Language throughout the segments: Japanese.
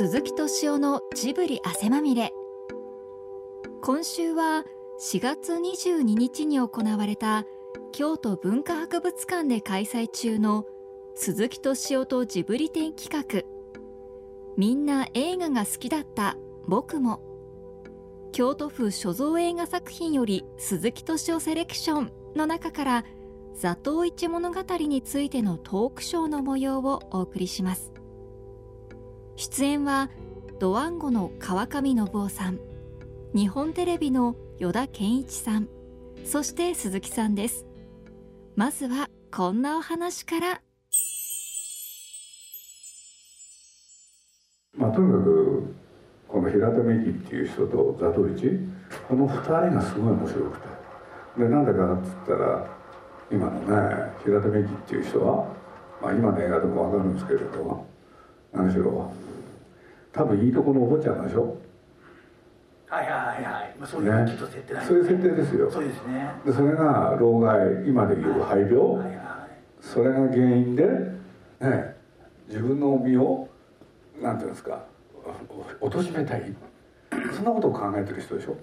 鈴木敏夫のジブリ汗まみれ。今週は4月22日に行われた京都文化博物館で開催中の鈴木敏夫とジブリ展企画。みんな映画が好きだった。僕も。京都府所蔵映画作品より鈴木敏夫セレクションの中から座頭市物語についてのトークショーの模様をお送りします。出演はドワンゴの川上信夫さん日本テレビの依田健一さんそして鈴木さんです。まずはこんなお話から。まあとにかくこの平手美紀っていう人と座頭市この2人がすごい面白くて。でなんでかっつったら今のね平手美紀っていう人は、まあ、今の映画でも分かるんですけれど何しろ多分いいとこのお坊ちゃんでしょ？はいはいはい。まあ、そういう、ね、設定そういう設定ですよ。そうですね。でそれが老害今でいう肺病、はいはい。はい、それが原因でね自分の身をなんていうんですか貶めたい。そんなことを考えてる人でしょ？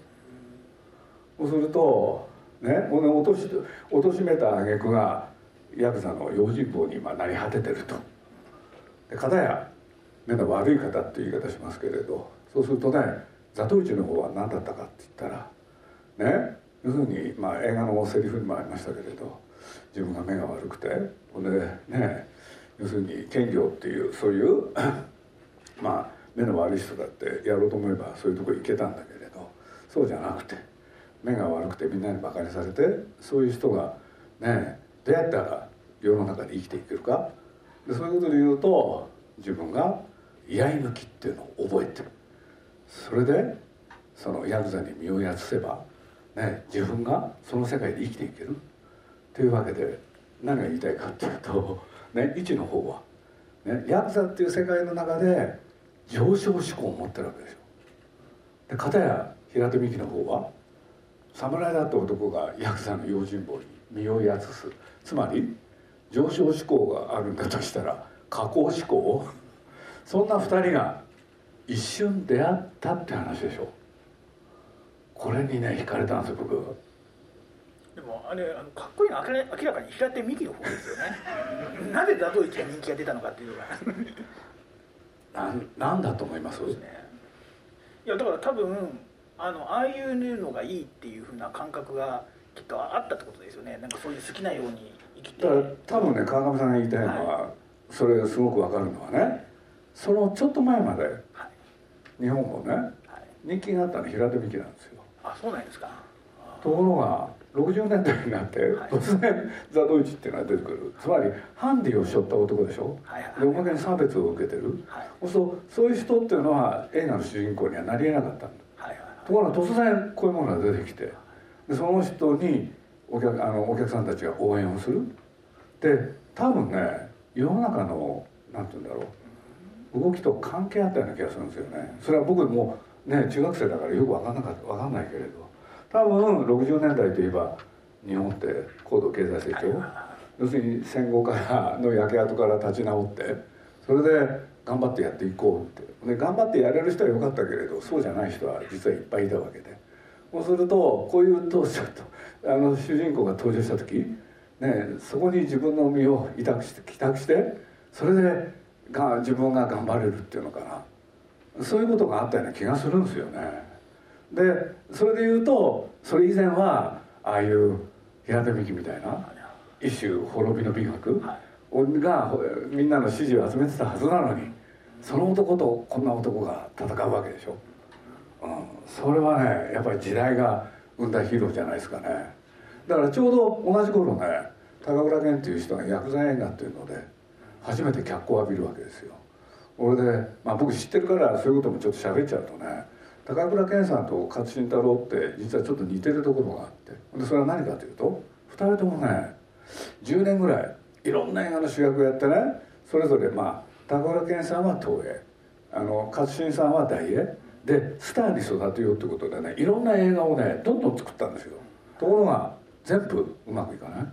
そうするとね落とし貶めた挙句がヤクザの用心棒に今なり果ててると。で片や目の悪い方っていう言い方しますけれどそうするとね座頭市の方は何だったかって言ったらね要するに、まあ、映画のセリフにもありましたけれど自分が目が悪くてほんでね要するに兼業っていうそういう まあ目の悪い人だってやろうと思えばそういうとこ行けたんだけれどそうじゃなくて目が悪くてみんなにバカにされてそういう人がねどうやったら世の中で生きていけるか。でそういうことで言うと自分が居合抜きっていうのを覚えてる。それでそのヤクザに身をやつせば、ね、自分がその世界で生きていける。というわけで何が言いたいかっていうと、ね、一の方は、ね、ヤクザっていう世界の中で上昇志向を持ってるわけでしょ。で片や平手美紀の方は侍だった男がヤクザの用心棒に身をやつす。つまり上昇志向があるんだとしたら下降志向そんな2人が一瞬出会ったって話でしょ？これにね惹かれたんですよ僕。でもあれあのかっこいいのは明らかに平手美紀の方ですよね。なぜ座頭市が人気が出たのかっていうのが。なんなんだと思います？ね。いやだから多分あのああいうのがいいっていうふうな感覚がきっとあったってことですよね。なんかそういう好きなように生きて。だから多分ね川上さんが言いたいのは、はい、それがすごくわかるのはねそのちょっと前まで、はい。日本もね、はい、人気があったのは平手引きなんですよ。あそうなんですか。ところが60年代になって、突然ザ・ドイツっていうのが出てくる。つまりハンディを背負った男でしょ、はいはい、でおまけに差別を受けてる、はい、そうそういう人っていうのは映画の主人公にはなりえなかったんだ、はいはい、ところが突然こういうものが出てきてでその人にお客あのお客さんたちが応援をする。で多分ね世の中の何て言うんだろう動きと関係あったような気がするんですよね。それは僕もね中学生だからよく分かんなかった分かんないけれど。多分60年代といえば日本って高度経済成長。要するに戦後からの焼け跡から立ち直ってそれで頑張ってやっていこうって。で頑張ってやれる人はよかったけれどそうじゃない人は実はいっぱいいたわけで。そうするとこういうとちょっとあの主人公が登場した時、ね、そこに自分の身を委託して帰宅してそれでが自分が頑張れるっていうのかな。そういうことがあったような気がするんですよね。でそれで言うとそれ以前はああいう平手美紀みたいな一種滅びの美学がみんなの支持を集めてたはずなのにその男とこんな男が戦うわけでしょ、うん、それはねやっぱり時代が生んだヒーローじゃないですかね。だからちょうど同じ頃ね高倉健っていう人が薬剤映画っていうので初めて脚光を浴びるわけですよ。俺で、まあ、僕知ってるからそういうこともちょっと喋っちゃうとね高倉健さんと勝新太郎って実はちょっと似てるところがあって。でそれは何かというと2人ともね10年ぐらいいろんな映画の主役をやってねそれぞれまあ高倉健さんは東映あの勝新さんは大映でスターに育てようってことでねいろんな映画をねどんどん作ったんですよ。ところが全部うまくいかない。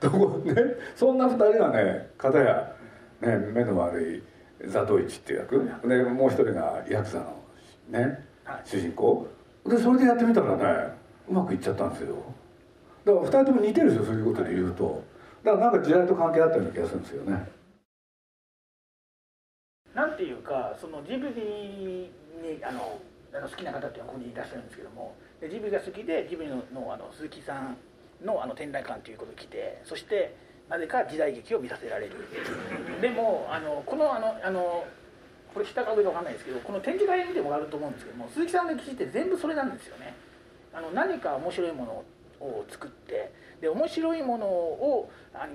とこねそんな2人がね片や、ね、目の悪いザ・ドイチっていう役。でもう一人がヤクザのね、主人公。でそれでやってみたらねうまくいっちゃったんですよ。だから2人とも似てるんですよそういうことで言うと。だからなんか時代と関係あったような気がするんですよね。なんていうかそのジブリにあの好きな方っていうのはここにいらっしゃるんですけども。でジブリが好きでジブリののあの鈴木さんのあの展覧館ということで来てそしてなぜか時代劇を見させられる。でもあのこのあのあのこれ下か上か分かんないですけどこの展示会見てもらうと思うんですけども鈴木さんの歴史って全部それなんですよね。あの何か面白いものを作ってで面白いものをあ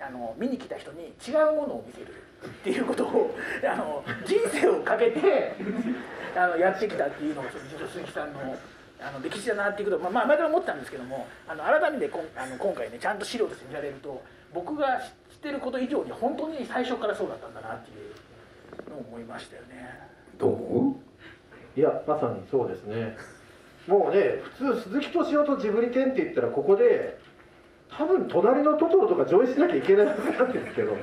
あの見に来た人に違うものを見せるっていうことをあの人生をかけてあのやってきたっていうのが鈴木さんのあの歴史だなっていうことを、まあ、前から思ったんですけどもあの改めてこんあの今回ねちゃんと資料として見られると僕が知ってること以上に本当に最初からそうだったんだなっていうのを思いましたよね。どう思う？いやまさにそうですね。もうね普通鈴木敏夫とジブリ展って言ったらここで多分隣のトトロとか上映しなきゃいけないはずなんですけど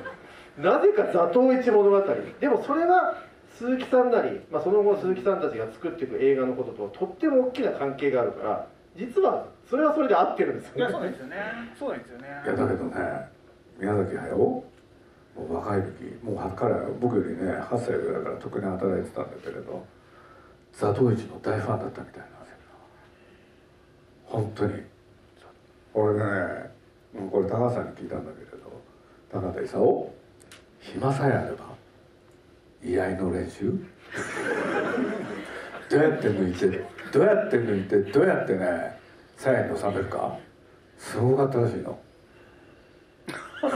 なぜか「座頭市物語」でもそれは鈴木さんなり、まあ、その後鈴木さんたちが作っていく映画のことととっても大きな関係があるから実はそれはそれで合ってるんですよね。そうですよね。そうなんですよね。いやだけどね宮崎駿もう若い時もう彼は僕よりね8歳ぐらいから特に働いてたんだけれどザトウイチの大ファンだったみたいなんですよ本当に俺ねこれ高橋さんに聞いたんだけれど高田勲暇さえあれば居合の練習？どうやって抜いてどうやって抜いてどうやってね鞘に収めるか？すごかったらしいの。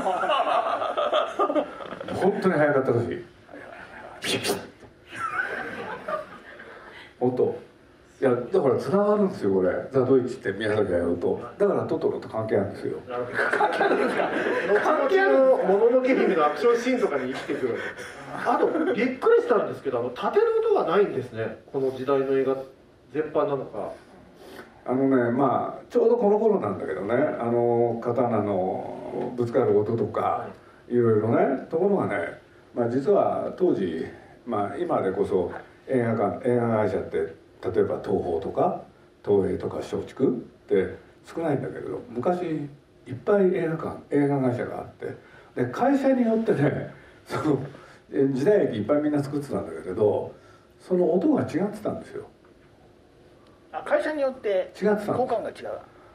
本当に早かったらしい。ピシッピシ。ッ本当いやだからつながるんですよこれ。ザ・ドイツって宮崎駿とだからトトロと関係あるんですよ。関係あるんですか？後々の「もののけ姫」のアクションシーンとかに生きてくるあとびっくりしたんですけどあの縦の音がないんですね。この時代の映画全般なのか。あのねまあちょうどこの頃なんだけどね。あの刀のぶつかる音とか、いろいろねところがね、まあ、実は当時、まあ、今でこそ映画館映画会社って例えば東宝とか東映とか松竹って少ないんだけれど昔いっぱい映画館映画会社があって。で会社によってねその時代劇いっぱいみんな作ってたんだけれどその音が違ってたんですよ。あ会社によって違ってた効果音が違う。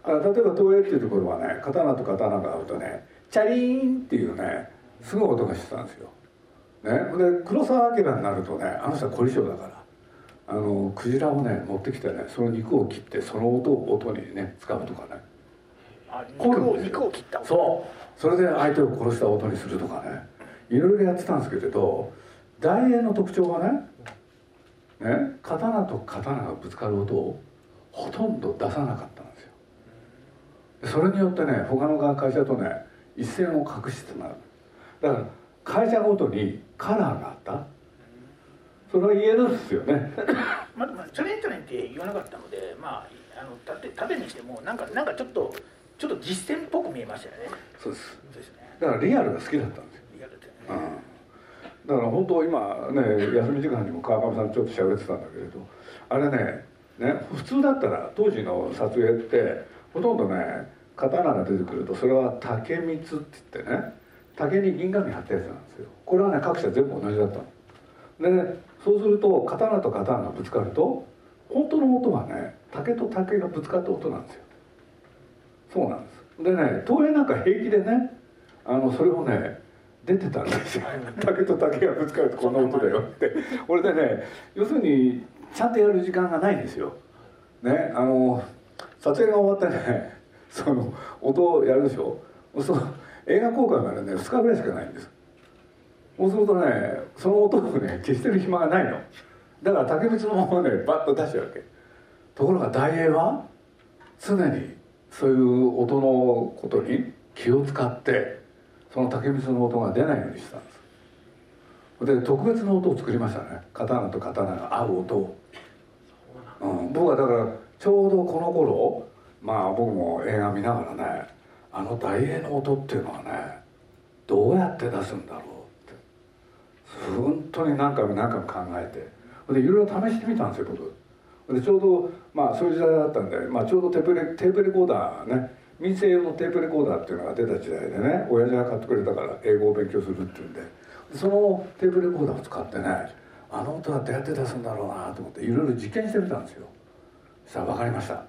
あ例えば東映っていうところはね刀と刀が合うとねチャリーンっていうねすごい音がしてたんですよ。ね、で黒澤明になるとねあの人は凝り性だからあのクジラをね持ってきてねその肉を切ってその音を音にね使うとかね。あ肉を肉を切ったそう。それで相手を殺した音にするとかねいろいろやってたんですけれど大英の特徴はねね刀と刀がぶつかる音をほとんど出さなかったんですよ。それによってね他の会社とね一線を画してなるだから会社ごとにカラーがあった。それは言えるんですよね。まあ、まあ、チャレンチャレンって言わなかったのでまああの縦縦にしてもなんかなんかちょっとちょっと実践っぽく見えましたよね。そうです。そうですね。だからリアルが好きだったんですよだから本当今ね休み時間にも川上さんちょっと喋ってたんだけれどあれねね普通だったら当時の撮影ってほとんどね刀が出てくるとそれは竹光って言ってね竹に銀紙貼ったやつなんですよ。これはね各社全部同じだったの。で、ね、そうすると刀と刀がぶつかると本当の音はね竹と竹がぶつかった音なんですよ。そうなんです。でね東映なんか平気でねあのそれをね出てたんですよ。竹と竹がぶつかるとこんな音だよって。これでね要するにちゃんとやる時間がないんですよ。ねあの撮影が終わってねその音をやるでしょ。そう映画公開までね2日ぐらいしかないんです。そうするとねその音をね消してる暇がないの。だから竹光のままねバッと出しちゃうわけ。ところが大英は常にそういう音のことに気を使ってその竹光の音が出ないようにしたんです。で特別な音を作りましたね。刀と刀が合う音を、うん、僕はだからちょうどこの頃まあ僕も映画見ながらねあの大英の音っていうのはねどうやって出すんだろうって。本当に何回も何回も考えて。でいろいろ試してみたんですよ僕。でちょうどまあそういう時代だったんで、まあ、ちょうどテープレテープレコーダーね民生用のテープレコーダーっていうのが出た時代でね親父が買ってくれたから英語を勉強するっていうんでそのテープレコーダーを使ってねあの音はどうやって出すんだろうなと思っていろいろ実験してみたんですよ。そしたら分かりました。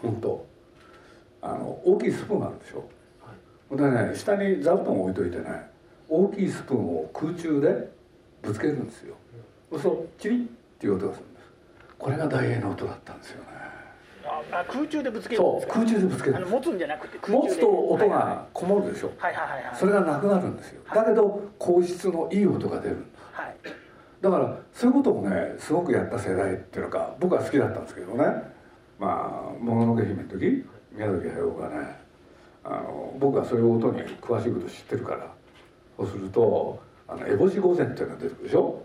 本当。あの大きいスプーンがあるでしょ、はい、でね下に座布団を置いといてね大きいスプーンを空中でぶつけるんですよ、うん、そうチリッ。っていう音がするんです。これが大英の音だったんですよねあ空中でぶつけるそう空中でぶつける。持つんじゃなくて持つと音がこもるでしょ、はいはいはいはい、それがなくなるんですよ、だけど硬質のいい音が出るはい、だからそういうことをねすごくやった世代っていうのか僕は好きだったんですけどね。まあ「もののけ姫」の時宮崎駿がねあの僕はそういう音に詳しいこと知ってるからそうすると「あの烏帽子御前」っていうのが出てくるでしょ、はい、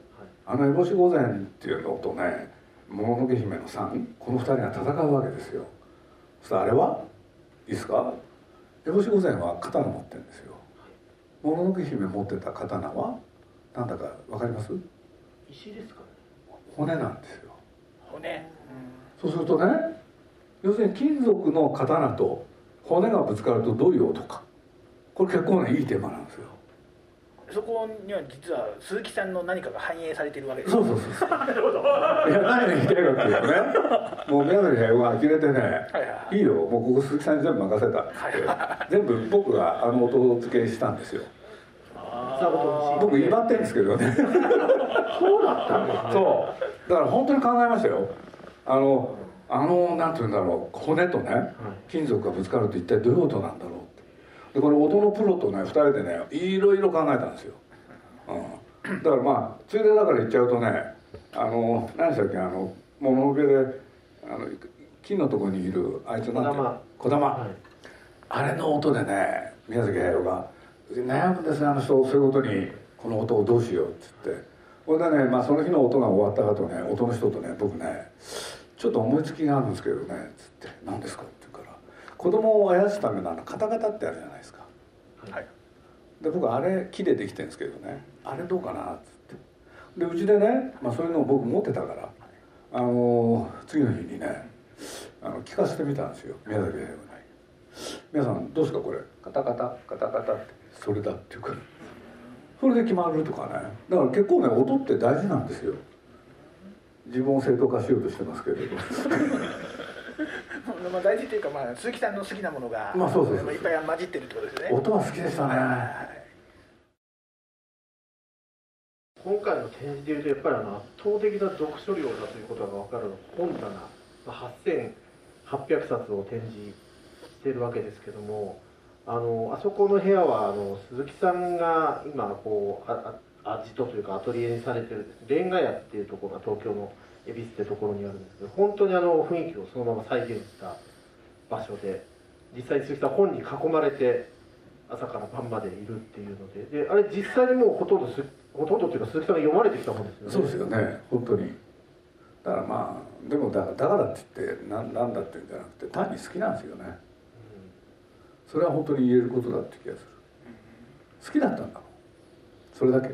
あの烏帽子御前っていうのとね「もののけ姫」の3この2人が戦うわけですよ。そしたらあれは？いいですか？烏帽子御前は刀持ってるんですよ。もののけ姫持ってた刀は？何だか分かります？石ですか、ね、骨なんですよ。骨、うん、そうするとね要するに金属の刀と骨がぶつかるとどういう音か。これ結構ねいいテーマなんですよそこには実は鈴木さんの何かが反映されてるわけです。そうそうそうなるほどいや何が言いたいかっていうとねもう宮崎駿が呆れてね、はいはい、い。いよもうここ鈴木さんに全部任せたって、はい、全部僕があの音付けしたんですよ。僕威張ってんですけどね。そうだったんです、ね、そう。だから本当に考えましたよ。あのあのなんて言うんだろう骨とね金属がぶつかると一体どういう音なんだろうってでこれ音のプロとね2人でねいろいろ考えたんですよ、うん、だからまあついでだから言っちゃうとねあの何でしたっけあの物置であの金のとこにいるあいつなんて小玉、はい、あれの音でね宮崎駿が悩むんですねあの人そういうことにこの音をどうしようっつって。これでね、まあ、その日の音が終わった後ね音の人とね僕ねちょっと思いつきがあるんですけどね」つって「何ですか?」子供をあやすためのあのカタカタってあるじゃないですか、はい、で僕あれ木でできてるんですけどね。あれどうかなっつって。でうちでね、まあ、そういうのを僕持ってたからあの次の日にねあの聞かせてみたんですよ。宮崎駿に「皆さんどうですかこれ？カタカタ。カタカタって。それだ」っていうか。らそれで決まるとかね。だから結構ね音って大事なんですよ。自分を正当化しようとしてますけれど まあ大事というか、まあ、鈴木さんの好きなものが、まあ、そうそういっぱい混じってるってことですね。音は好きでしたね、今回の展示でいうとやっぱりあの圧倒的な読書量だということが分かる本棚8800冊を展示しているわけですけどもあのあそこの部屋はあの鈴木さんが今こうあ味とというかアトリエにされてるレンガ屋っていうところが東京の恵比寿ってところにあるんですけど本当にあの雰囲気をそのまま再現した場所で実際に鈴木さん本に囲まれて朝から晩までいるっていうのでであれ実際にもうほとんどすほとんどっていうか鈴木さんが読まれてきた本ですよね。そうですよね本当に。だからまあでもだだからって言ってななんだって言うんじゃなくて単に好きなんですよね、うん、それは本当に言えることだって気がする。好きだったんだもん。それだけ。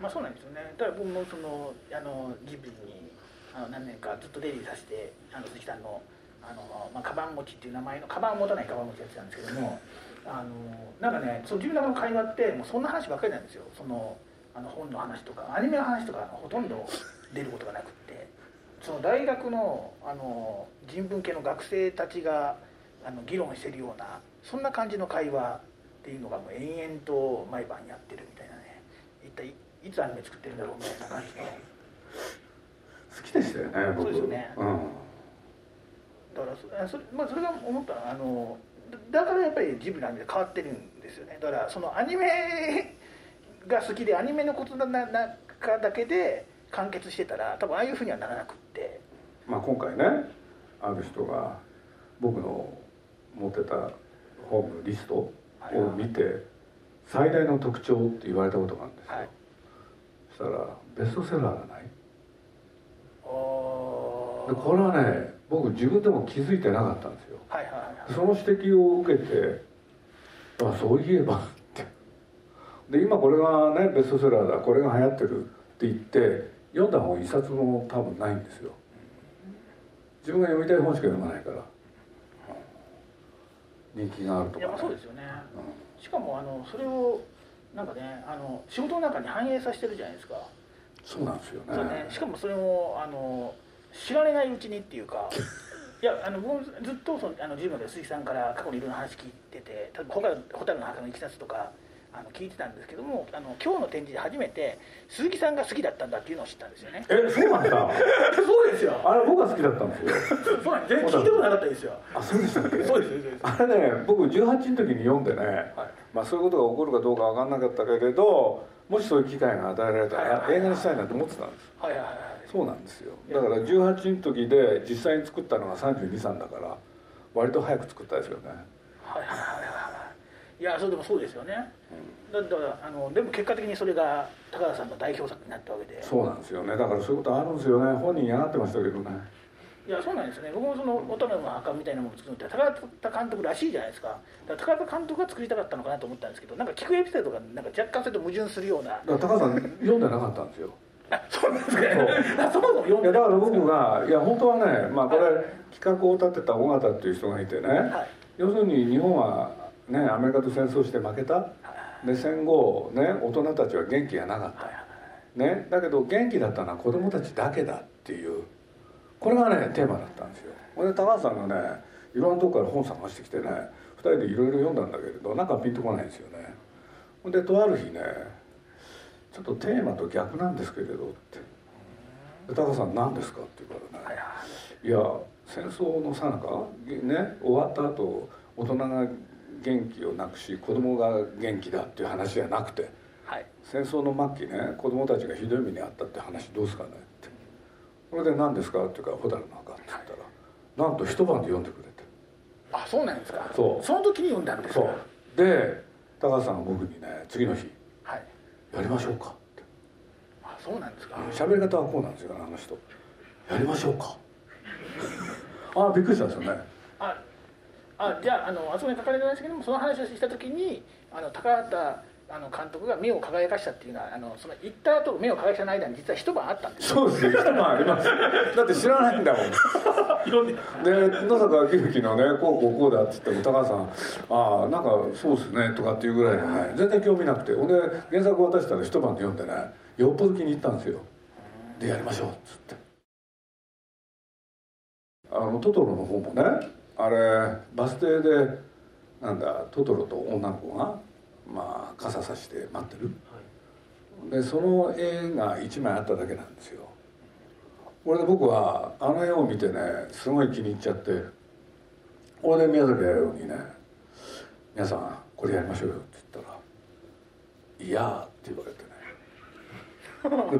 まあそうなんですよね。だから僕もそのあのジブリにあの何年かずっと出入りさせてあの鈴木さんのあの、まあ、カバン持ちっていう名前のカバンを持たないカバン持ちやってたんですけどもあのなんかねその自分の会話ってもうそんな話ばっかりなんですよ。そのあの本の話とかアニメの話とかほとんど出ることがなくって。その大学のあの人文系の学生たちがあの議論してるようなそんな感じの会話っていうのがもう延々と毎晩やってるみたいなね。一体いつアニメ作ってるんだろうみたいな感じで。ね僕そうですよね、うん、だからそれ,、まあ、それが思ったあのだからやっぱりジブリのアニメ変わってるんですよね。だからそのアニメが好きでアニメのことの中だけで完結してたら多分ああいうふうにはならなくって。まあ今回ねある人が僕の持ってた本のリストを見て最大の特徴って言われたことがあるんですよ、はい。したらベストセラーがない。でこれはね僕自分でも気づいてなかったんですよ、はいはいはい、その指摘を受けてあそういえばって。で今これがねベストセラーだこれが流行ってるって言って読んだ本一冊も多分ないんですよ。自分が読みたい本しか読まないから。人気があるとか、ね、いやそうですよね、うん、しかもあのそれをなんかねあの仕事の中に反映させてるじゃないですか。そうなんですよね、ね、しかもそれもあの知られないうちにっていうかいやあの僕ずっとそのあのジムで鈴木さんから過去にいろんな話聞いてて例えば蛍の墓のいきさつとかあの聞いてたんですけどもあの今日の展示で初めて鈴木さんが好きだったんだっていうのを知ったんですよね。えそうなんだ そうですよ。あれ僕が好きだったんですよ。そうなん全然聞いてもなかったですよ。あそうでしたっけ？そうですあれね僕18の時に読んでね、はい、まあそういうことが起こるかどうか分かんなかったけれどもしそういう機会が与えられたら映画にしたいなと思ってたんです。はいはいはいそうなんですよ。だから18の時で実際に作ったのが32歳だから割と早く作ったですよね。はいはいはいはいい。やそれでもそうですよね、うん、だからあのでも結果的にそれが高田さんの代表作になったわけで。そうなんですよね。だからそういうことあるんですよね。本人嫌がってましたけどね。いやそうなんですね。僕もその乙女の墓みたいなものを作るって高田監督らしいじゃないですか。だから高田監督が作りたかったのかなと思ったんですけどなんか聞くエピソードがなんか若干それと矛盾するような。高田さん読んでなかったんですよそうなんですねそもそも読んでいやだから僕がいや本当はねまあこれ、企画を立てた尾形っていう人がいてね、はい、要するに日本はねアメリカと戦争して負けた。で戦後ね大人たちは元気がなかった、ね、だけど元気だったのは子供たちだけだっていう。これがねテーマだったんですよ。ほんで高橋さんがねいろんなとこから本探してきてね2人でいろいろ読んだんだけれどなんかピンとこないんですよね。ほんでとある日ねちょっとテーマと逆なんですけれどって「高橋さん何ですか?」って言うからね「いや戦争のさなかね終わった後大人が元気をなくし子供が元気だっていう話じゃなくて、はい、戦争の末期ね子供たちがひどい目に遭ったって話どうですかねって。それで何ですかっていうか「蛍の墓」って言ったら、なんと一晩で読んでくれて。あそうなんですか。そう。その時に読んだんですか。そう。で高橋さんが僕にね次の日「はい、やりましょうか」ってあそうなんですか。喋り方はこうなんですよあの人「やりましょうか」あびっくりしたんですよね。ああじゃああのあそこに書かれてないですけどもその話をした時にあの高畑あの監督が目を輝かしたっていうのはあのその行った後目を輝かしたの間に実は一晩あったんですそうです一晩あります。だって知らないんだもんで野坂昭之のねこうこうこうだっつっても高橋さん「ああなんかそうですね」とかっていうぐらいでね全然興味なくてほんで原作渡したら一晩で読んでねよっぽど気に入ったんですよ。でやりましょうっつって。あのトトロの方もねあれバス停でなんだトトロと女の子がまあ傘さして待ってる、はい、でその絵が1枚あっただけなんですよ。これで僕はあの絵を見てねすごい気に入っちゃってこれで宮崎駿にね「皆さんこれやりましょうよ」って言ったら「いや」って言われてね。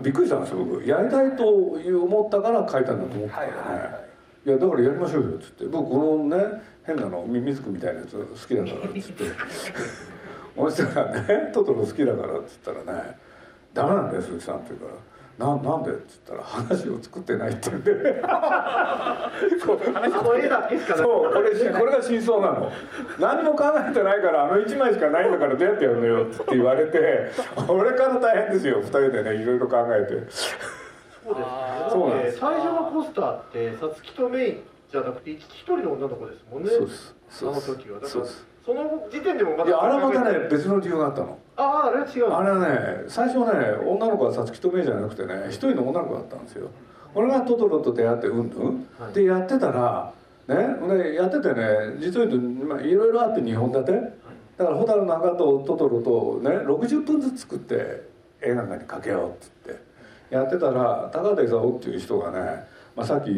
びっくりしたんですよ僕。やりたいと思ったから書いたんだと思ったからね、はいはいはい。いやだからやりましょうよ」っつって。僕このね変なのミミズクみたいなやつ好きだからっつって「お人がねトトロ好きだから」っつったらね「ダメなんだよ鈴木さん」って言うから「ななんで?」っつったら「話を作ってない」って言うんでそう話の絵だけしかそうこれこれが真相なの。何も考えてないからあの1枚しかないんだからどうやってやるのよって言われて俺から大変ですよ2人でねいろいろ考えて。そうですそうなんです。最初のポスターってさつきとメインじゃなくて一人の女の子ですもんね。そうです。あの時は。だからその時点でもまだいやあれはまたね別の理由があったの。あああれは違う。あれはね最初ね女の子はさつきとメイじゃなくてね一人の女の子だったんですよ。俺がトトロと出会ってうんぬん、はい、でやってたらねでやっててね実を言うと、まあ、いろいろあって2本立て。だから「蛍の墓」とトトロとね60分ずつ作って映画館にかけようっつって。やってたら高田勲っていう人がね、まあ、さっき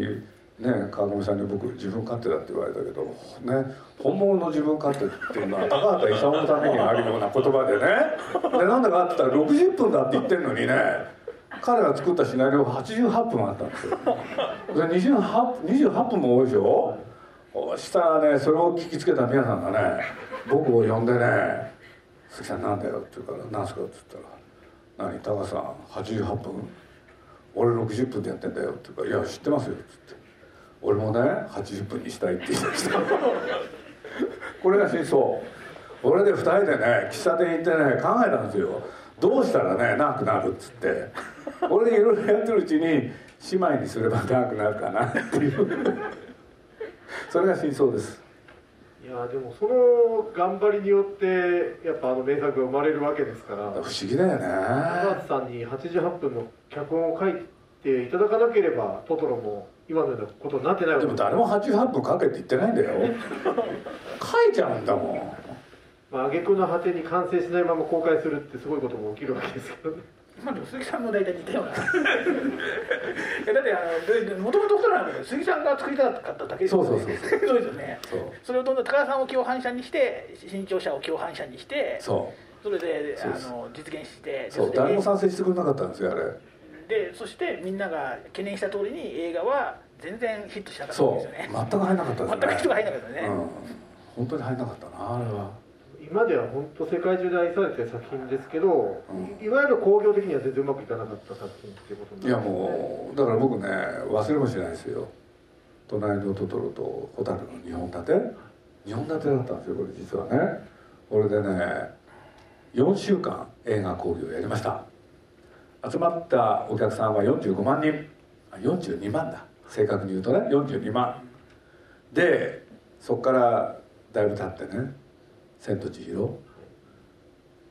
ね川上さんに僕自分勝手だって言われたけどね本物の自分勝手っていうのは高畑勲のためにあるような言葉でね。でなんだかって言ったら60分だって言ってるのにね彼が作ったシナリオ88分あったんですよ。で 28, 28分も多いでしょ？そしたらねそれを聞きつけた皆さんがね僕を呼んでね「鈴木さんなんだよ」って言うから「何すか?」って言ったら「何高さん88分？俺60分でやってんだよ」って言うから「いや知ってますよ」っつって「俺もね80分にしたい」って言いました。これが真相。俺で2人でね喫茶店行ってね考えたんですよ。どうしたらね長くなるっつって。俺でいろいろやってるうちに姉妹にすれば長くなるかなっていう。それが真相です。いやでもその頑張りによってやっぱあの名作が生まれるわけですから。不思議だよね。高橋さんに88分の脚本を書いていただかなければトトロも今のようなことになってないでも誰も88分書けって言ってないんだよ。書いちゃうんだもん。まあ挙句の果てに完成しないまま公開するってすごいことも起きるわけですけどね。まあでも鈴木さんも大体似たような。いやだってあのもともとそうなんだけど鈴木さんが作りたかっただけ。ですよねそうそうそう。そうですよね。そう。それをどんどん高田さんを共犯者にして新潮社を共犯者にしてそう。それでそうですあの実現してそう。誰も賛成してくれなかったんですよあれでそしてみんなが懸念した通りに映画は全然ヒットしなかったんそうですよね。全く入んなかったですね。全く人が入んなかったね、うん。本当に入んなかったなあれは。今では本当世界中で愛されてる作品ですけど、うん。いいわゆる興行的には全然うまくいかなかった作品っていうことにいやなるんですね。もうだから僕ね忘れもしないですよ「隣のトトロ」と「ホタルの2本立て」2本立てだったんですよこれ実はね。これでね4週間映画興行やりました集まったお客さんは45万人。あ42万だ。正確に言うとね。42万。でそこからだいぶ経ってね「千と千尋」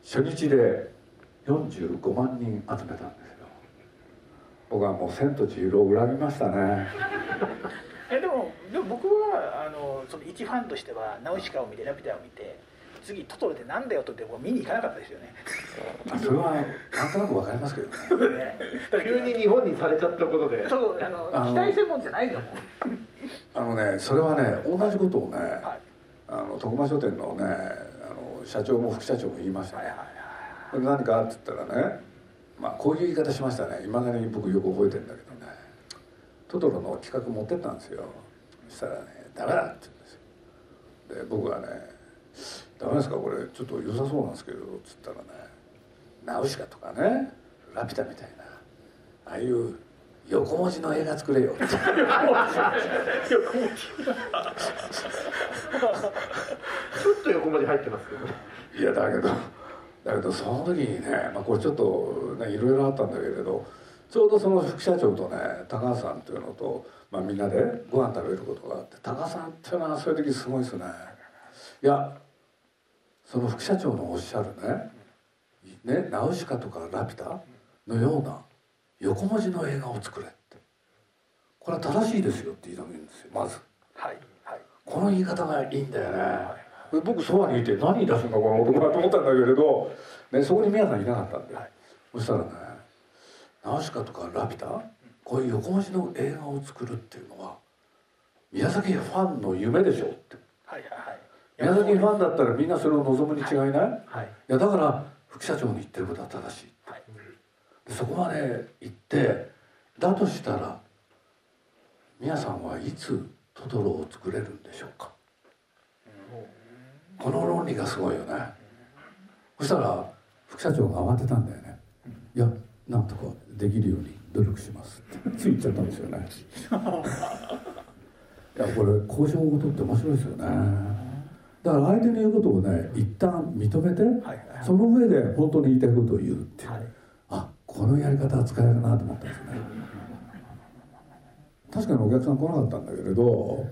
初日で45万人集めたんですよ。僕はもう「千と千尋」を恨みましたね。えでもでも僕はあのその一ファンとしてはナウシカを見てラピュタを見て次トトロでなんだよと言って僕見に行かなかったですよね。あそれはなんとなくわかりますけどね。ね 急に日本にされちゃったことで。そうあのあの期待専門じゃないんだもんあのねそれはね同じことをね、はい。あの徳間書店のねあの社長も副社長も言いましたね、はいはいこれ何かって言ったらねまあこういう言い方しましたね。いまだに僕よく覚えてるんだけどね。トトロの企画持ってったんですよ。そしたらね「ダメだ」って言うんですよ。で僕はね「ダメですか？これちょっと良さそうなんですけど」っつったらね「ナウシカとかね。ラピュタみたいな。ああいう横文字の映画作れよ」ってちょっと横文字入ってますけどね。いやだけどだけどその時にね、まあ、これちょっとねいろいろあったんだけれどちょうどその副社長とね高橋さんっていうのと、まあ、みんなでご飯食べることがあって高橋さんっていうのはそういう時すごいですね。いやその副社長のおっしゃるねねナウシカとかラピュタのような横文字の映画を作れって。これは正しいですよって言いたんですよまず。はいはい。この言い方がいいんだよね、で僕そばにいて何言い出すんだこの男はと思ったんだけれど、ね、そこに宮さんいなかったんで、はい。そしたらねナウシカとかラピュタこういう横文字の映画を作るっていうのは宮崎ファンの夢でしょって。はいはいはい宮崎ファンだったらみんなそれを望むに違いない、い、はい。やだから副社長の言ってることは正しいはい。でそこまで行ってだとしたら皆さんはいつトトロを作れるんでしょうか？この論理がすごいよね。そしたら副社長が慌てたんだよね。いやなんとかできるように努力しますって。つい言っちゃったんですよね。いやこれ交渉事って面白いですよねだから相手の言うことをね一旦認めて、はいその上で本当に言いたいことを言うっていう、はい。あこのやり方は使えるなと思ったんですね。確かにお客さん来なかったんだけれど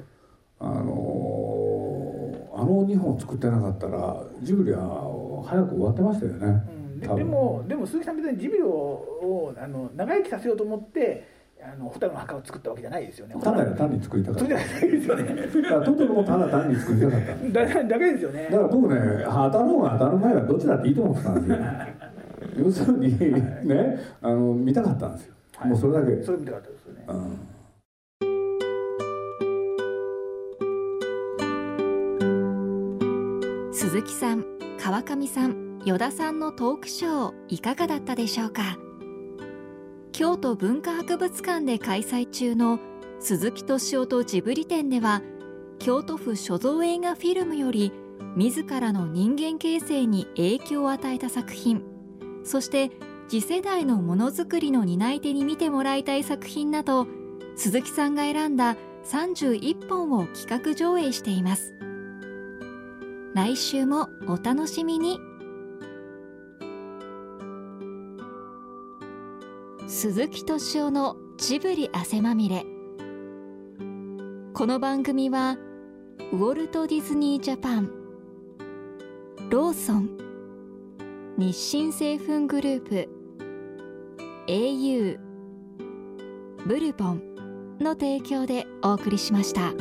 あのあの2本作ってなかったらジブリは早く終わってましたよね、うん。でもでも鈴木さん別にジビロをあの長生きさせようと思ってあの蛍の墓を作ったわけじゃないですよね。ただ単に作りたかった。それじゃないですよねだからトトロもただ単に作りたかった。だだけですよね。だから僕ね当たろうが当たる前はどっちだっていいと思ってたんですよ。要するにねあの見たかったんですよ、はい。もうそれだけ、それ見たかったですよね。うん。鈴木さん川上さん依田さんのトークショーいかがだったでしょうか？京都文化博物館で開催中の鈴木敏夫とジブリ展では京都府所蔵映画フィルムより自らの人間形成に影響を与えた作品そして次世代のものづくりの担い手に見てもらいたい作品など鈴木さんが選んだ31本を企画上映しています。来週もお楽しみに。鈴木敏夫のジブリ汗まみれこの番組はウォルト・ディズニー・ジャパンローソン日清製粉グループ au ブルボンの提供でお送りしました。